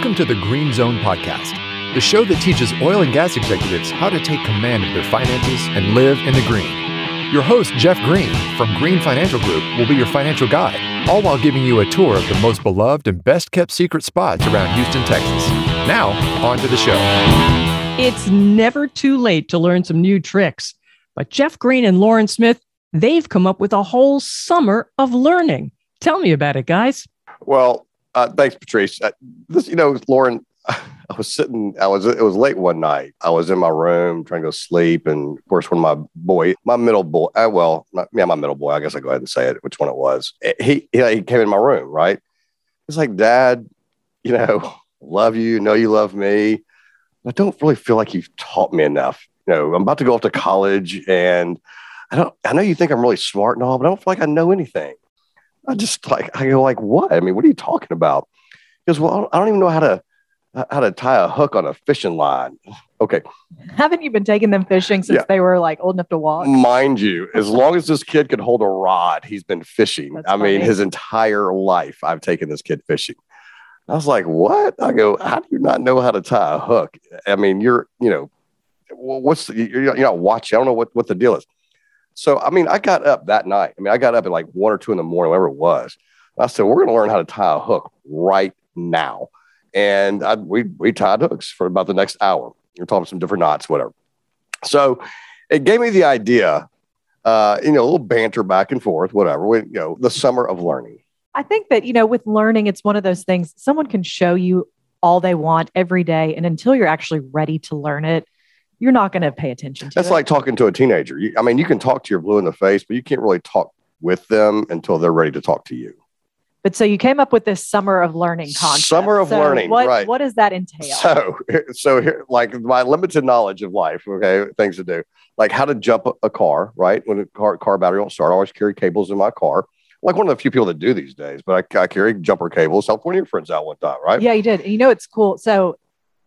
Welcome to the Green Zone Podcast, the show that teaches oil and gas executives how to take command of their finances and live in the green. Your host, Jeff Green from Green Financial Group, will be your financial guide, all while giving you a tour of the most beloved and best kept secret spots around Houston, Texas. Now, on to the show. It's never too late to learn some new tricks, but Jeff Green and Lauren Smith, they've come up with a whole summer of learning. Tell me about it, guys. Well, uh, thanks, Patrice. Uh, this, you know, Lauren, I was sitting, I was, it was late one night. I was in my room trying to go sleep. And of course, when my boy, my middle boy, uh, well, not, yeah, my middle boy, I guess I go ahead and say it, which one it was. Eh, he, he, he came in my room, right? He's like, Dad, you know, love you, know you love me. I don't really feel like you've taught me enough. You know, I'm about to go off to college and I don't, I know you think I'm really smart and all, but I don't feel like I know anything. I just like I go like what? I mean, what are you talking about? He goes, well, I don't even know how to uh, how to tie a hook on a fishing line. Okay. Haven't you been taking them fishing since yeah. they were like old enough to walk? Mind you, as long as this kid could hold a rod, he's been fishing. That's I funny. mean, his entire life, I've taken this kid fishing. I was like, what? I go, how do you not know how to tie a hook? I mean, you're, you know, what's the, you're, you're not watching. I don't know what, what the deal is. So, I mean, I got up that night. I mean, I got up at like one or two in the morning, whatever it was. I said, we're going to learn how to tie a hook right now. And I, we, we tied hooks for about the next hour. We're talking some different knots, whatever. So it gave me the idea, uh, you know, a little banter back and forth, whatever, we, you know, the summer of learning. I think that, you know, with learning, it's one of those things someone can show you all they want every day. And until you're actually ready to learn it, you're not going to pay attention to That's it. like talking to a teenager. You, I mean, you can talk to your blue in the face, but you can't really talk with them until they're ready to talk to you. But so you came up with this summer of learning concept. Summer of so learning, what, right? What does that entail? So, so here, like my limited knowledge of life, okay, things to do, like how to jump a car, right? When a car car battery won't start, I always carry cables in my car. Like one of the few people that do these days, but I, I carry jumper cables. Helped one of your friends out one time, right? Yeah, you did. You know, it's cool. So,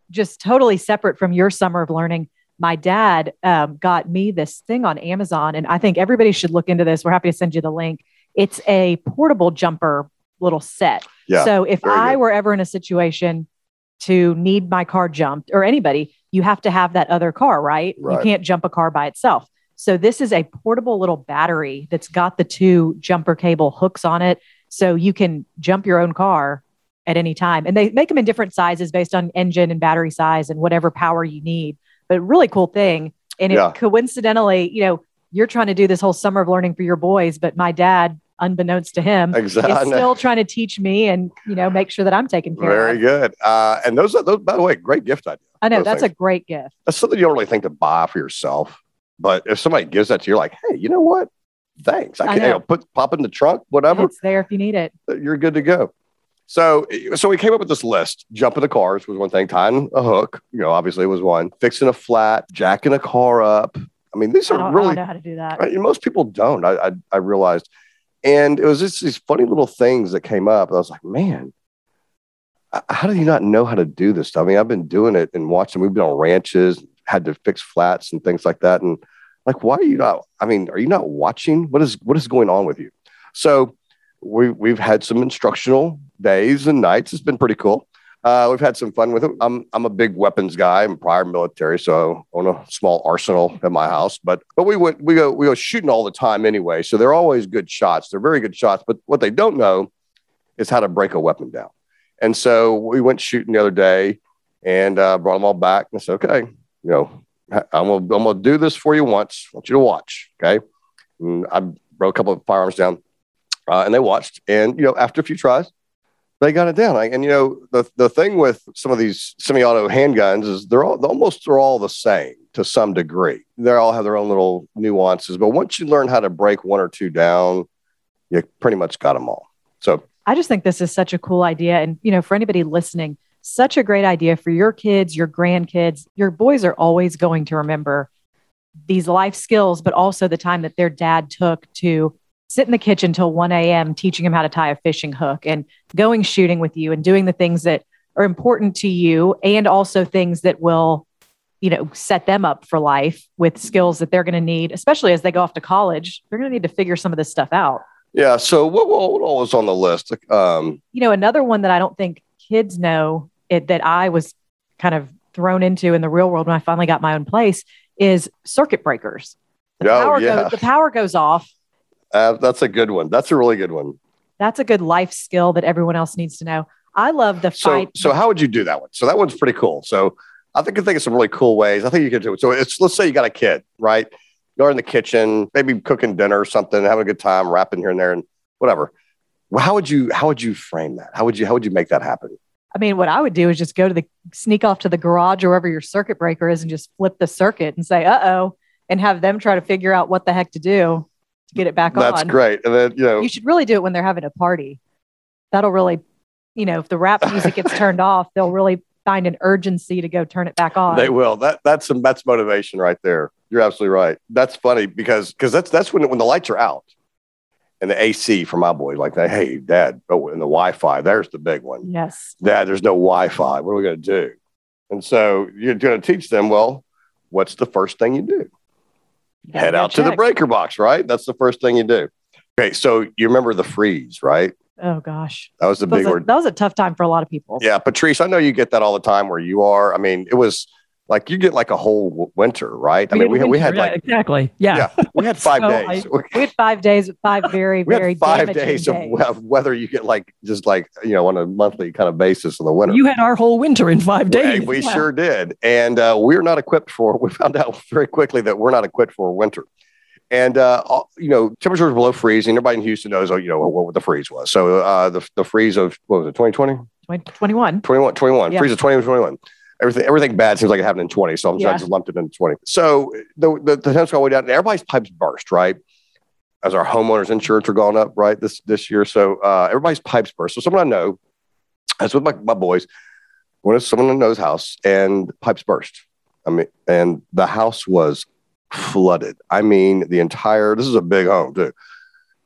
just totally separate from your summer of learning my dad um, got me this thing on Amazon, and I think everybody should look into this. We're happy to send you the link. It's a portable jumper little set. Yeah, so if I good. were ever in a situation to need my car jumped or anybody, you have to have that other car, right? right? You can't jump a car by itself. So this is a portable little battery that's got the two jumper cable hooks on it. So you can jump your own car at any time. And they make them in different sizes based on engine and battery size and whatever power you need but really cool thing. And it yeah. coincidentally, you know, you're trying to do this whole summer of learning for your boys, but my dad, unbeknownst to him, exactly. is still trying to teach me and you know make sure that I'm taken care Very of. Very good. Uh, and those are those, by the way, great gift idea. I know that's things. a great gift. That's something you don't really think to buy for yourself, but if somebody gives that to you, like, hey, you know what? Thanks. I can I. You know, put pop in the trunk, whatever. It's there if you need it. You're good to go. So, so we came up with this list. Jumping the cars was one thing. Tying a hook, you know, obviously was one. Fixing a flat, jacking a car up. I mean, these are really. I know how to do that. Right? Most people don't. I, I, I realized, and it was just these funny little things that came up. I was like, man, how do you not know how to do this stuff? I mean, I've been doing it and watching. We've been on ranches, had to fix flats and things like that. And like, why are you not? I mean, are you not watching? What is what is going on with you? So we, we've had some instructional days and nights. It's been pretty cool. Uh, we've had some fun with it. I'm I'm a big weapons guy. I'm prior military, so I own a small arsenal at my house. But but we went we go we go shooting all the time anyway. So they're always good shots. They're very good shots. But what they don't know is how to break a weapon down. And so we went shooting the other day and uh, brought them all back. And said, okay, you know, I'm gonna I'm gonna do this for you once. I want you to watch. Okay. And I broke a couple of firearms down uh, and they watched. And you know, after a few tries, they got it down. And you know, the the thing with some of these semi-auto handguns is they're all almost they're all the same to some degree. They all have their own little nuances, but once you learn how to break one or two down, you pretty much got them all. So I just think this is such a cool idea, and you know, for anybody listening, such a great idea for your kids, your grandkids. Your boys are always going to remember these life skills, but also the time that their dad took to sit in the kitchen till 1 a.m. teaching him how to tie a fishing hook and going shooting with you and doing the things that are important to you and also things that will you know set them up for life with skills that they're going to need especially as they go off to college they're going to need to figure some of this stuff out yeah so what, what all was on the list um, you know another one that i don't think kids know it, that I was kind of thrown into in the real world when I finally got my own place is circuit breakers. The Oh, power yeah. goes, the power goes off. Uh, that's a good one. That's a really good one. That's a good life skill that everyone else needs to know. I love the So, fight. so how would you do that one? So that one's pretty cool. So I think I think of some really cool ways. I think you could do it. So it's let's say you got a kid, right? You're in the kitchen, maybe cooking dinner or something, having a good time, rapping here and there, and whatever. Well, how would you how would you frame that? How would you how would you make that happen? I mean, what I would do is just go to the sneak off to the garage or wherever your circuit breaker is and just flip the circuit and say, uh oh, and have them try to figure out what the heck to do to get it back That's on. That's great. And then you know, You should really do it when they're having a party. That'll really, you know, if the rap music gets turned off, they'll really find an urgency to go turn it back on. They will. That that's some that's motivation right there. You're absolutely right. That's funny because because that's that's when when the lights are out and the AC for my boy like that. Hey, Dad, oh, and the Wi-Fi. There's the big one. yes. Dad, there's no Wi-Fi. What are we going to do? And so you're going to teach them. Well, what's the first thing you do? Head out to the breaker box, right? That's the first thing you do. Okay, so you remember the freeze, right? Oh gosh. That was the That was, big a, word. that was a tough time for a lot of people. Yeah, Patrice, I know you get that all the time where you are. I mean, it was like you get like a whole winter, right? I mean, we, we had like exactly. Yeah. yeah, we had five So days. We had five days, five very, we very had five days of, of weather you get like just like you know on a monthly kind of basis in the winter. You had our whole winter in five days. We, we Yeah. sure did, and uh, we're not equipped for. We found out very quickly that we're not equipped for winter. And uh, all- you know, temperatures below freezing. Everybody in Houston knows, oh, you know, what, the freeze was. So uh, the the freeze of what was it, 2020? 2021. 21, 21, Yeah. freeze of 20 21. Everything, everything bad seems like it happened in 20. So I'm Yeah. Just lumped it into 20. So the, the, the temps go way down and everybody's pipes burst, right? As our homeowners insurance are going up, right? This, this year. So uh, everybody's pipes burst. So someone I know, was with my, my boys, went to someone I know's house and pipes burst. I mean, and the house was flooded. I mean, the entire, this is a big home too.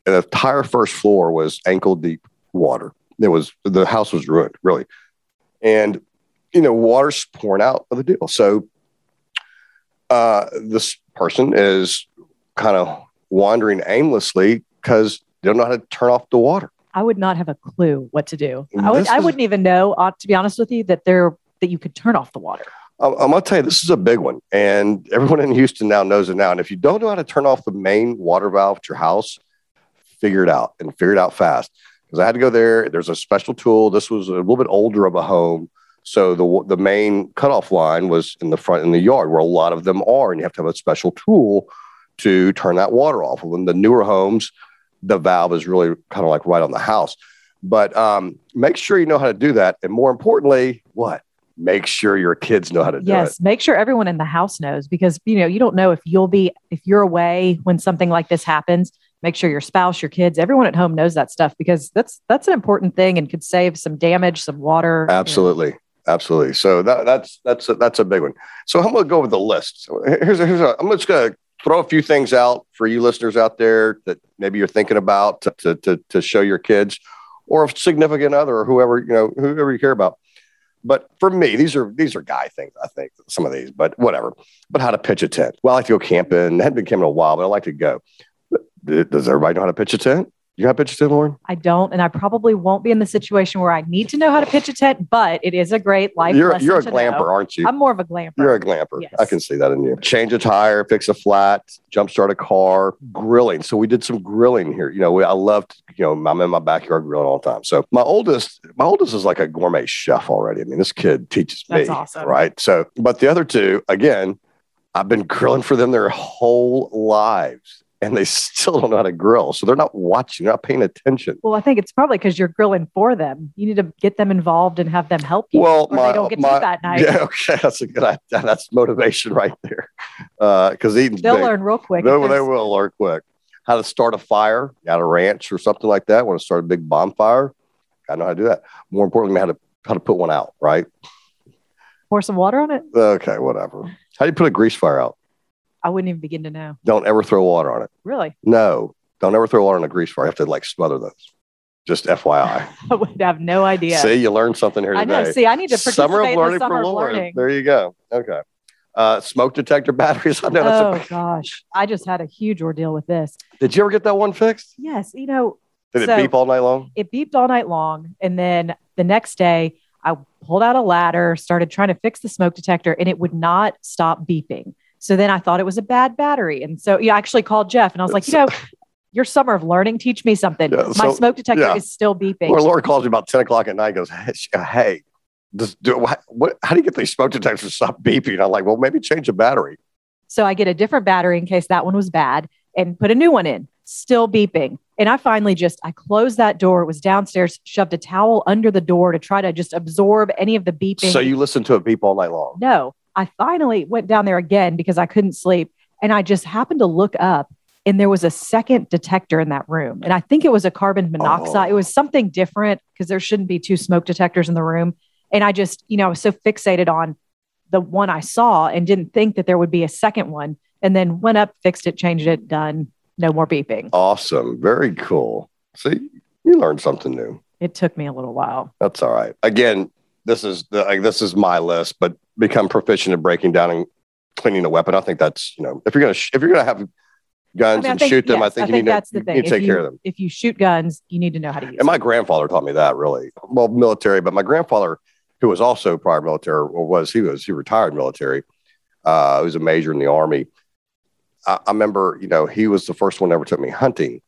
And the entire first floor was ankle deep water. It was, the house was ruined, really. And, you know, water's pouring out of the deal. So uh, this person is kind of wandering aimlessly because they don't know how to turn off the water. I would not have a clue what to do. I, would, This I is- wouldn't even know, uh, to be honest with you, that there that you could turn off the water. I'm, I'm gonna tell you, this is a big one, and everyone in Houston now knows it now. And if you don't know how to turn off the main water valve at your house, figure it out and figure it out fast. Because I had to go there. There's a special tool. This was a little bit older of a home, so the the main cutoff line was in the front in the yard where a lot of them are, and you have to have a special tool to turn that water off. When the newer homes, the valve is really kind of like right on the house. But um, make sure you know how to do that, and more importantly, what? Make sure your kids know how to do it. Yes, make sure everyone in the house knows because you know you don't know if you'll be if you're away when something like this happens. Make sure your spouse, your kids, everyone at home knows that stuff because that's that's an important thing and could save some damage, some water. Absolutely, absolutely. So that, that's that's a, that's a big one. So I'm going to go with the list. So here's a, here's a, I'm just going to throw a few things out for you listeners out there that maybe you're thinking about to, to to to show your kids or a significant other or whoever you know whoever you care about. But for me, these are these are guy things. I think some of these, but whatever. But how to pitch a tent? Well, I like to go camping. I haven't been camping in a while, but I like to go. Does everybody know how to pitch a tent? You got pitch a tent, Lauren? I don't, and I probably won't be in the situation where I need to know how to pitch a tent, but it is a great life You're lesson. you're a glamper, know. aren't you? I'm more of a glamper. You're a glamper. Yes. I can see that in you. Change a tire, fix a flat, jumpstart a car, grilling. So we did some grilling here. You know, we, I loved, you know, I'm in my backyard grilling all the time. So my oldest, my oldest is like a gourmet chef already. I mean, this kid teaches me. That's me. awesome. Right. So, but the other two, again, I've been grilling for them their whole lives and they still don't know how to grill. So they're not watching, they're not paying attention. Well, I think it's probably because you're grilling for them. You need to get them involved and have them help you. Well, my, they don't get my- that night. Yeah, okay, that's a good idea. That's motivation right there. Uh, because eating's They'll big. learn real quick. They, they will learn quick. How to start a fire at a ranch or something like that. Want to start a big bonfire? I know how to do that. More importantly, how to how to put one out. Right? Pour some water on it. Okay, whatever. How do you put a grease fire out? I wouldn't even begin to know. Don't ever throw water on it. Really, No, don't ever throw water on a grease fire. You have to like smother those. Just FYI. I would have no idea. See, you learned something here today. I know. See, I need to participate Summer of in learning the summer for of Lauren. learning. There you go. Okay. Uh, smoke detector batteries. I know oh that's a, gosh, I just had a huge ordeal with this. Did you ever get that one fixed? Yes, you know, Did it So- beep all night long? it beeped all night long, and then the next day I pulled out a ladder, started trying to fix the smoke detector, and it would not stop beeping. So then I thought it was a bad battery. And so you actually called Jeff and I was like, you know, your summer of learning, teach me something. Yeah, My smoke detector yeah. is still beeping. Or Laura calls me about 10 o'clock at night and goes, Hey, uh, just do what, what, how do you get these smoke detectors to stop beeping? I'm like, well, maybe change the battery. So I get a different battery in case that one was bad and put a new one in, still beeping. And I finally just I closed that door. It was downstairs, shoved a towel under the door to try to just absorb any of the beeping. So you listen to it beep all night long. no, I finally went down there again because I couldn't sleep. And I just happened to look up and there was a second detector in that room. And I think it was a carbon monoxide. Oh. It was something different because there shouldn't be two smoke detectors in the room. And I just, you know, I was so fixated on the one I saw and didn't think that there would be a second one. And then went up, fixed it, changed it, done. No more beeping. Awesome. Very cool. See, you learned something new. It took me a little while. That's all right. Again, this is the, like, this is my list, but become proficient at breaking down and cleaning a weapon. I think that's, you know, if you're going to, sh- if you're to have guns I mean, and think- shoot them, I yes, think you need to, the thing. If take you- care of them. If you shoot guns, you need to know how to use And my grandfather taught me that really well, military. But my grandfather, who was also prior military, or was he was he retired military. Uh, he was a major in the army. I, I remember, you know, he was the first one that ever took me hunting,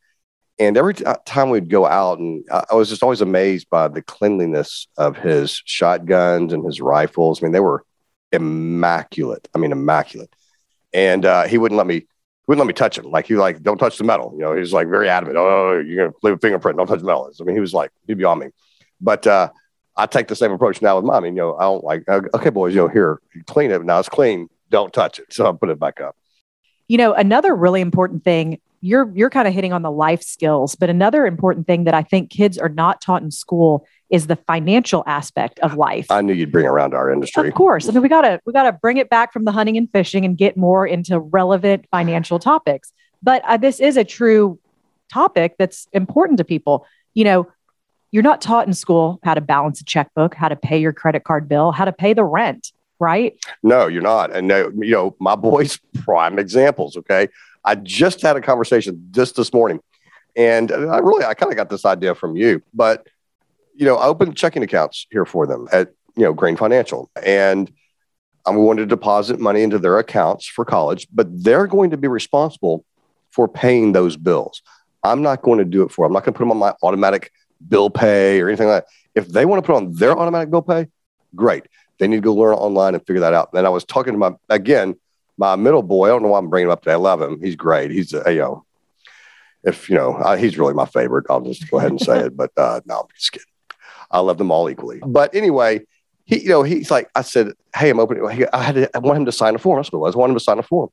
and every t- time we'd go out, and I, I was just always amazed by the cleanliness of his shotguns and his rifles. I mean, they were immaculate. I mean, immaculate. And uh, he wouldn't let me wouldn't let me touch him. Like he was like, don't touch the metal. You know, he was like very adamant. Oh, you're gonna leave a fingerprint. Don't touch the metal. I mean, he was like, he'd be on me. But uh, I take the same approach now with mean, you know, I don't like. uh, Okay, boys, you know, here, clean it. Now it's clean. Don't touch it. So I put it back up. you know another really important thing you're you're kind of hitting on the life skills but another important thing that i think kids are not taught in school is the financial aspect of life I knew you'd bring around our industry. of course i mean we gotta we gotta bring it back from the hunting and fishing and get more into relevant financial topics but uh, this is a true topic that's important to people you know you're not taught in school how to balance a checkbook how to pay your credit card bill how to pay the rent right No, you're not. And no, you know, my boys, prime examples. Okay. I just had a conversation just this morning. And I really, I kind of got this idea from you, but, you know, I opened checking accounts here for them at, you know, Green Financial. And I'm going to deposit money into their accounts for college, but they're going to be responsible for paying those bills. I'm not going to do it for them. I'm not going to put them on my automatic bill pay or anything like that. If they want to put on their automatic bill pay, great. They need to go learn online and figure that out. And I was talking to my, again, my middle boy. I don't know why I'm bringing him up today. I love him. He's great. He's, a, you know, if, you know, uh, he's really my favorite. I'll just go ahead and say it. But uh, no, I'm just kidding. I love them all equally. But anyway, he, you know, he's like, I said, hey, I'm opening. I had to, I want him to sign a form. That's what was. I want him to sign a form.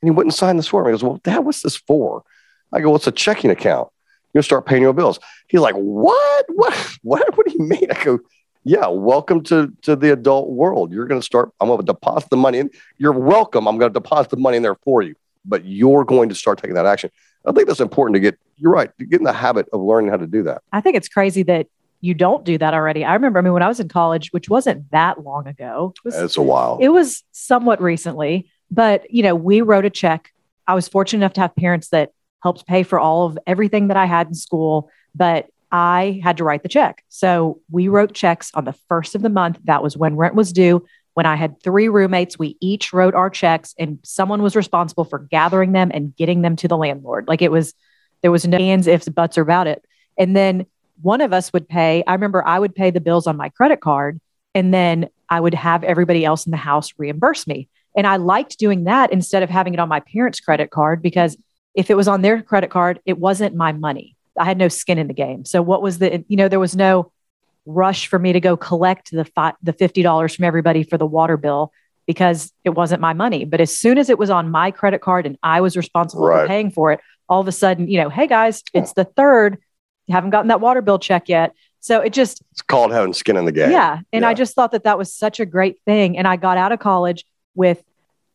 And he wouldn't sign this form. He goes, well, Dad, what's this for? I go, well, it's a checking account. You'll start paying your bills. He's like, what? What? What? What do you mean? I go, yeah, welcome to, to the adult world. You're going to start, I'm going to deposit the money in. You're welcome. I'm going to deposit the money in there for you, but you're going to start taking that action. I think that's important to get, you're right, to get in the habit of learning how to do that. I think it's crazy that you don't do that already. I remember, I mean, when I was in college, which wasn't that long ago, it was, It's a while. it was somewhat recently, but you know, we wrote a check. I was fortunate enough to have parents that helped pay for all of everything that I had in school, but I had to write the check. So we wrote checks on the first of the month. That was when rent was due. When I had three roommates, we each wrote our checks and someone was responsible for gathering them and getting them to the landlord. Like it was, there was no ands, ifs, buts about it. And then one of us would pay. I remember I would pay the bills on my credit card and then I would have everybody else in the house reimburse me. And I liked doing that instead of having it on my parents' credit card because if it was on their credit card, it wasn't my money. I had no skin in the game. So what was the, you know, there was no rush for me to go collect the fi- the $50 from everybody for the water bill because it wasn't my money. But as soon as it was on my credit card and I was responsible Right. for paying for it, all of a sudden, you know, hey guys, it's the third. You haven't gotten that water bill check yet. So it just, It's called having skin in the game. yeah. And I just thought that that was such a great thing. And I got out of college with,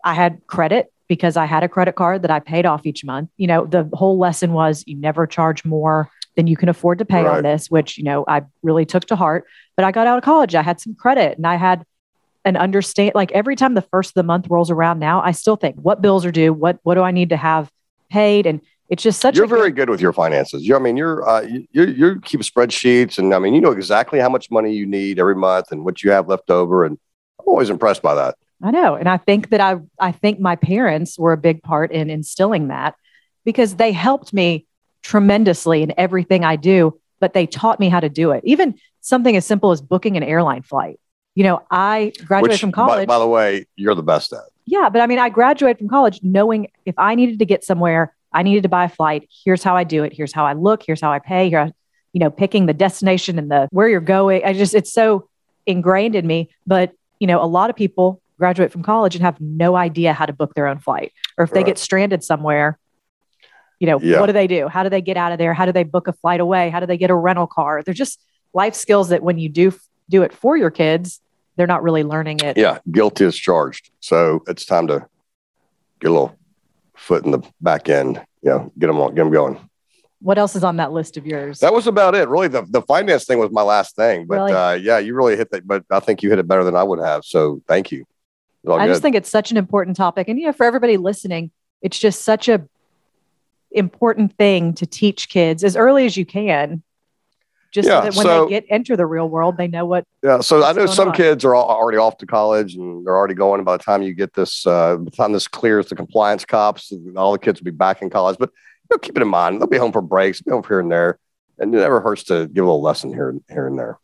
I had credit because I had a credit card that I paid off each month. You know, the whole lesson was you never charge more than you can afford to pay Right. on this, which, you know, I really took to heart. But I got out of college, I had some credit and I had an understand like every time the first of the month rolls around now, I still think what bills are due, what what do I need to have paid? And it's just such You're a very good, with your finances. You, I mean, you're uh, you you you keep spreadsheets, and I mean, you know exactly how much money you need every month and what you have left over. And I'm always impressed by that. I know. And I think that I I think my parents were a big part in instilling that because they helped me tremendously in everything I do, but they taught me how to do it. Even something as simple as booking an airline flight. You know, I graduated Which, from college. By, the way, you're the best at. Yeah, but I mean, I graduated from college knowing if I needed to get somewhere, I needed to buy a flight. Here's how I do it. Here's how I look. Here's how I pay. Here, you know, picking the destination and the where you're going. I just it's so ingrained in me. But you know, a lot of people graduate from college and have no idea how to book their own flight, or if they Right. get stranded somewhere. You know, Yeah. what do they do? How do they get out of there? How do they book a flight away? How do they get a rental car? They're just life skills that when you do do it for your kids, they're not really learning it. Yeah, guilty is charged. So it's time to get a little foot in the back end. You know, get them on, get them going. What else is on that list of yours? That was about it. Really, the, the finance thing was my last thing. But Really? uh, yeah, you really hit that. But I think you hit it better than I would have. So thank you. I good. just think it's such an important topic. And, you know, for everybody listening, it's just such a important thing to teach kids as early as you can. Just Yeah, so that when so- they get enter the real world, they know what Yeah, so I know some on? kids are already off to college and they're already going. By the time you get this, uh, by the time this clears the compliance cops, all the kids will be back in college. But you know, keep it in mind, they'll be home for breaks, be home here and there, and it never hurts to give a little lesson here, here and there.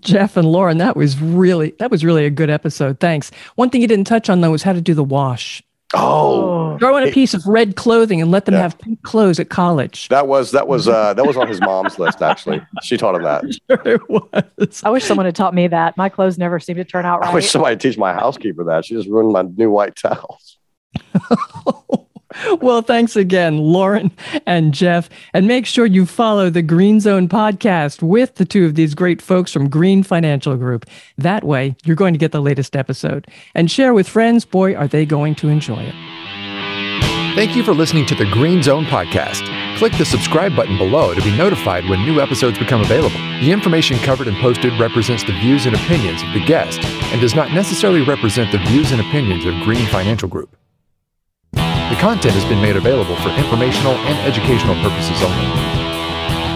Jeff and Lauren, that was really that was really a good episode. Thanks. One thing you didn't touch on though was how to do the wash. Oh, Throw in a It- piece of red clothing and let them Yeah. have pink clothes at college. that was that was uh, that was on his mom's list. Actually, she taught him that. Sure it was. I wish someone had taught me that. My clothes never seem to turn out right. I wish somebody would teach my housekeeper that. She just ruined my new white towels. well, thanks again, Lauren and Jeff. And make sure you follow the Green Zone podcast with the two of these great folks from Green Financial Group. That way, you're going to get the latest episode. And share with friends. Boy, are they going to enjoy it. Thank you for listening to the Green Zone podcast. Click the subscribe button below to be notified when new episodes become available. The information covered and posted represents the views and opinions of the guest and does not necessarily represent the views and opinions of Green Financial Group. The content has been made available for informational and educational purposes only.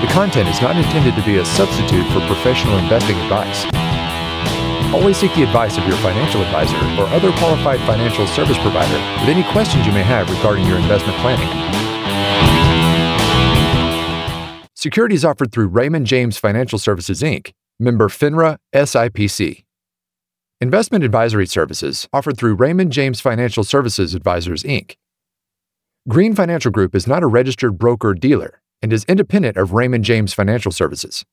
The content is not intended to be a substitute for professional investing advice. Always seek the advice of your financial advisor or other qualified financial service provider with any questions you may have regarding your investment planning. Securities offered through Raymond James Financial Services Inc., member FINRA SIPC. Investment advisory services offered through Raymond James Financial Services Advisors Inc. Green Financial Group is not a registered broker dealer and is independent of Raymond James Financial Services.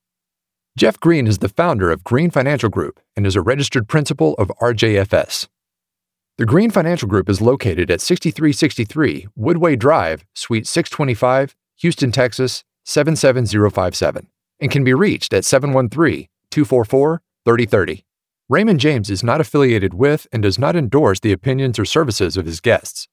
Jeff Green is the founder of Green Financial Group and is a registered principal of RJFS. The Green Financial Group is located at 6363 Woodway Drive, Suite 625, Houston, Texas 77057, and can be reached at 713 244 3030. Raymond James is not affiliated with and does not endorse the opinions or services of his guests.